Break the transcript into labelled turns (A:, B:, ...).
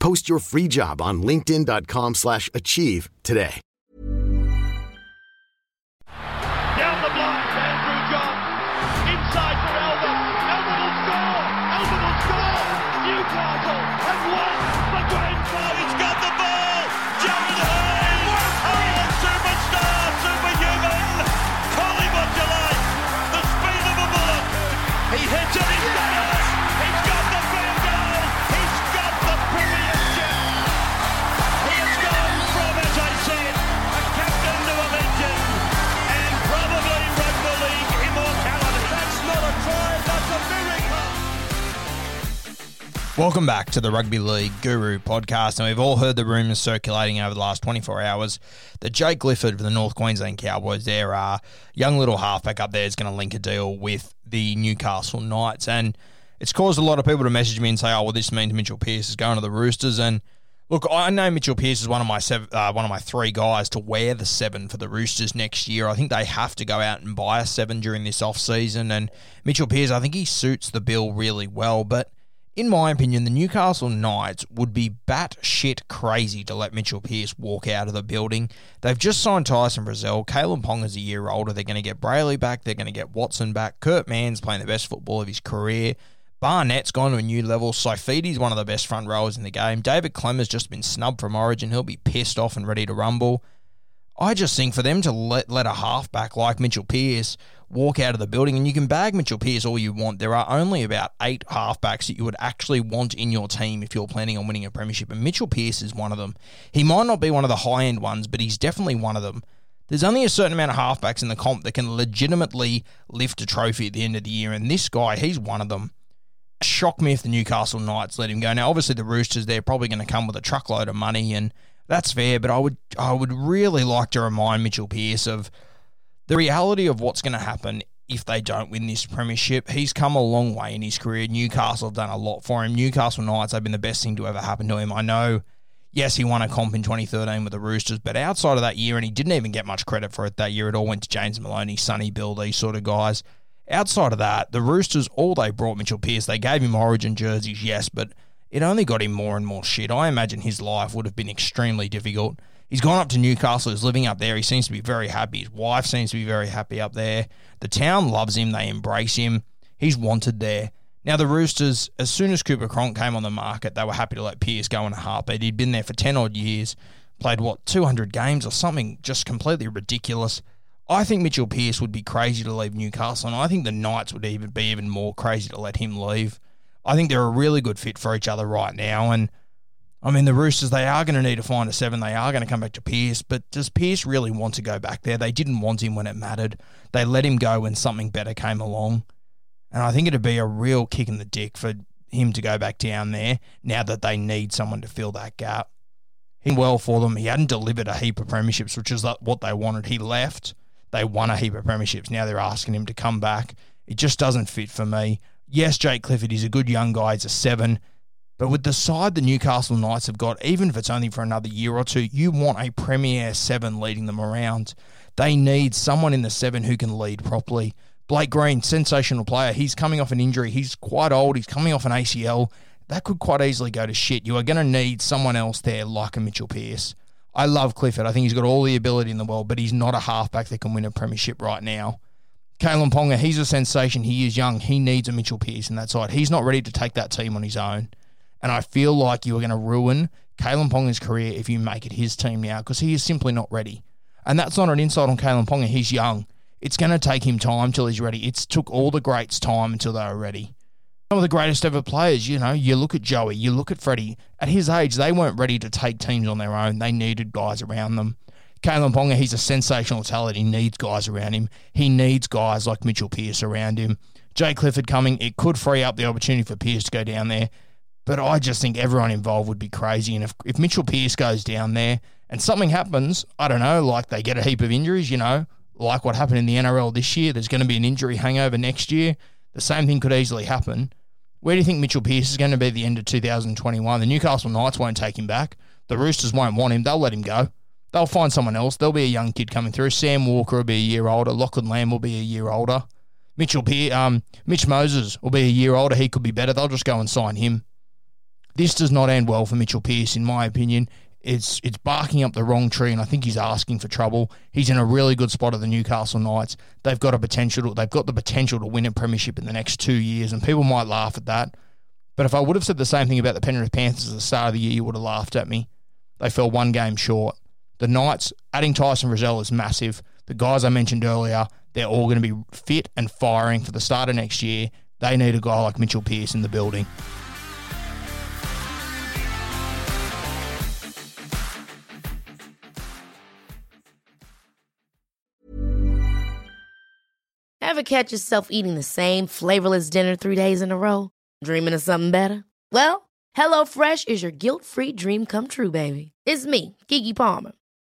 A: Post your free job on linkedin.com slash achieve today.
B: Down the block, Andrew John. Inside for Elba.
C: Welcome back to the Rugby League Guru podcast. And we've all heard the rumours circulating over the last 24 hours that Jake Clifford for the North Queensland Cowboys, their uh, young little halfback up there, is going to link a deal with the Newcastle Knights. And it's caused a lot of people to message me and say, oh, well, this means Mitchell Pearce is going to the Roosters. And look, I know Mitchell Pearce is one of my seven, uh, one of my three guys to wear the seven for the Roosters next year. I think they have to go out and buy a seven during this off season. And Mitchell Pearce, I think he suits the bill really well. But in my opinion, the Newcastle Knights would be batshit crazy to let Mitchell Pearce walk out of the building. They've just signed Tyson Frizell. Kalyn Ponga is a year older. They're going to get Brailey back. They're going to get Watson back. Kurt Mann's playing the best football of his career. Barnett's gone to a new level. Saifiti's one of the best front rowers in the game. David Klemmer's just been snubbed from Origin. He'll be pissed off and ready to rumble. I just think for them to let let a halfback like Mitchell Pearce walk out of the building, and you can bag Mitchell Pearce all you want. There are only about eight halfbacks that you would actually want in your team if you're planning on winning a premiership, and Mitchell Pearce is one of them. He might not be one of the high end ones, but he's definitely one of them. There's only a certain amount of halfbacks in the comp that can legitimately lift a trophy at the end of the year, and this guy, he's one of them. Shock me if the Newcastle Knights let him go. Now, obviously, the Roosters, they're probably going to come with a truckload of money, and that's fair. But I would, I would really like to remind Mitchell Pearce of the reality of what's going to happen if they don't win this premiership. He's come a long way in his career. Newcastle have done a lot for him. Newcastle Knights have been the best thing to ever happen to him. I know. Yes, he won a comp in 2013 with the Roosters, but outside of that year, and he didn't even get much credit for it that year, it all went to James Maloney, Sonny Bill, these sort of guys. Outside of that, the Roosters, all they brought Mitchell Pearce, they gave him origin jerseys, yes, but it only got him more and more shit. I imagine his life would have been extremely difficult. He's gone up to Newcastle, he's living up there. He seems to be very happy. His wife seems to be very happy up there. The town loves him, they embrace him. He's wanted there. Now, the Roosters, as soon as Cooper Cronk came on the market, they were happy to let Pearce go in a heartbeat. He'd been there for 10 odd years, played, what, 200 games or something just completely ridiculous. I think Mitchell Pearce would be crazy to leave Newcastle, and I think the Knights would even be even more crazy to let him leave. I think they're a really good fit for each other right now, and I mean the Roosters they are going to need to find a seven. They are going to come back to Pearce, but does Pearce really want to go back there? They didn't want him when it mattered. They let him go when something better came along, and I think it'd be a real kick in the dick for him to go back down there now that they need someone to fill that gap. He well for them. He hadn't delivered a heap of premierships, which is what they wanted. He left. They won a heap of premierships. Now they're asking him to come back. It just doesn't fit for me. Yes, Jake Clifford is a good young guy. He's a seven. But with the side the Newcastle Knights have got, even if it's only for another year or two, you want a premier seven leading them around. They need someone in the seven who can lead properly. Blake Green, sensational player. He's coming off an injury. He's quite old. He's coming off an ACL. That could quite easily go to shit. You are going to need someone else there like a Mitchell Pearce. I love Clifford. I think he's got all the ability in the world, but he's not a halfback that can win a premiership right now. Kalyn Ponga, he's a sensation. He is young. He needs a Mitchell Pearce in that side. He's not ready to take that team on his own. And I feel like you are going to ruin Kalyn Ponga's career if you make it his team now because he is simply not ready. And that's not an insult on Kalyn Ponga. He's young. It's going to take him time till he's ready. It's took all the greats time until they were ready. Some of the greatest ever players, you know, you look at Joey, you look at Freddie. At his age, they weren't ready to take teams on their own. They needed guys around them. Kalyn Ponga, he's a sensational talent. He needs guys around him. He needs guys like Mitchell Pearce around him. Jay Clifford coming, it could free up the opportunity for Pearce to go down there. But I just think everyone involved would be crazy. And if, if Mitchell Pearce goes down there and something happens, I don't know, like they get a heap of injuries, you know, like what happened in the NRL this year, there's going to be an injury hangover next year. The same thing could easily happen. Where do you think Mitchell Pearce is going to be at the end of 2021? The Newcastle Knights won't take him back. The Roosters won't want him. They'll let him go. They'll find someone else. There'll be a young kid coming through. Sam Walker will be a year older. Lachlan Lamb will be a year older. Mitchell Pearce, um, Mitch Moses will be a year older. He could be better. They'll just go and sign him. This does not end well for Mitchell Pearce, in my opinion. It's it's barking up the wrong tree, and I think he's asking for trouble. He's in a really good spot at the Newcastle Knights. They've got a potential. To, they've got the potential to win a premiership in the next two years, and people might laugh at that. But if I would have said the same thing about the Penrith Panthers at the start of the year, you would have laughed at me. They fell one game short. The Knights adding Tyson Frizell is massive. The guys I mentioned earlier, they're all going to be fit and firing for the start of next year. They need a guy like Mitchell Pearce in the building.
D: Ever catch yourself eating the same flavorless dinner three days in a row? Dreaming of something better? Well, HelloFresh is your guilt free dream come true, baby. It's me, Keke Palmer.